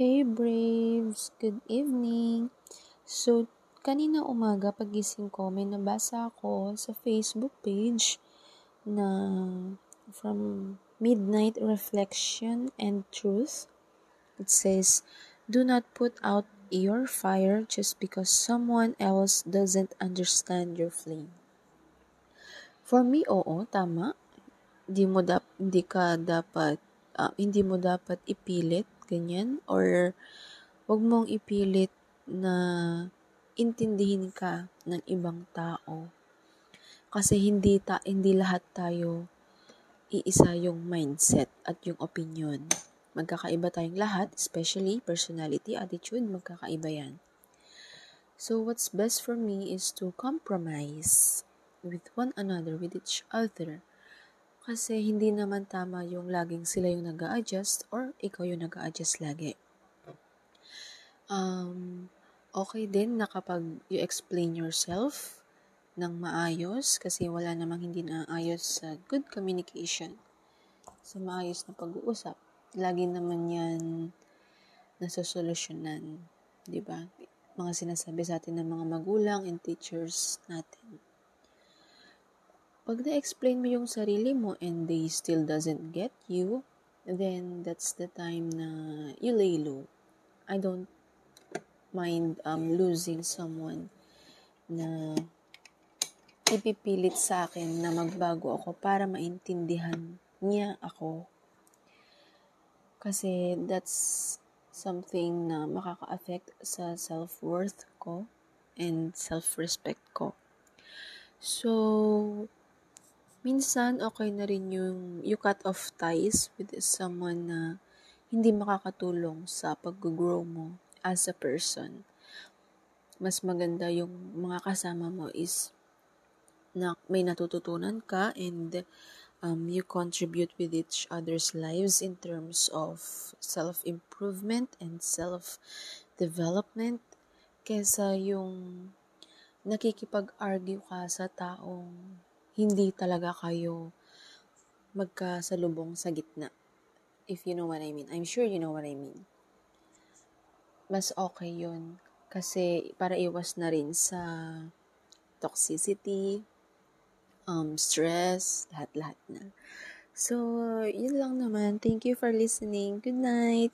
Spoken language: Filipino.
Hey Braves! Good evening! So, kanina umaga pagising ko, may nabasa ako sa Facebook page na from Midnight Reflection and Truth. It says, Do not put out your fire just because someone else doesn't understand your flame. For me, oo, tama. Hindi mo dap, hindi ka dapat, uh, hindi mo dapat ipilit ganyan or wag mong ipilit na intindihin ka ng ibang tao kasi hindi ta hindi lahat tayo iisa yung mindset at yung opinion. Magkakaiba tayong lahat, especially personality, attitude, magkakaiba yan. So what's best for me is to compromise with one another, with each other kasi hindi naman tama yung laging sila yung nag adjust or ikaw yung nag adjust lagi. Um, okay din na kapag you explain yourself ng maayos kasi wala namang hindi naayos sa good communication. Sa maayos na pag-uusap. Lagi naman yan nasosolusyonan. Ba? Mga sinasabi sa atin ng mga magulang and teachers natin. Pag na-explain mo yung sarili mo and they still doesn't get you, then that's the time na you lay low. I don't mind um, losing someone na ipipilit sa akin na magbago ako para maintindihan niya ako. Kasi that's something na makaka-affect sa self-worth ko and self-respect ko. So, minsan okay na rin yung you cut off ties with someone na hindi makakatulong sa pag-grow mo as a person. Mas maganda yung mga kasama mo is na may natututunan ka and um, you contribute with each other's lives in terms of self-improvement and self-development kesa yung nakikipag-argue ka sa taong hindi talaga kayo magkasalubong sa gitna. If you know what I mean. I'm sure you know what I mean. Mas okay yun. Kasi para iwas na rin sa toxicity, um, stress, lahat-lahat na. So, yun lang naman. Thank you for listening. Good night.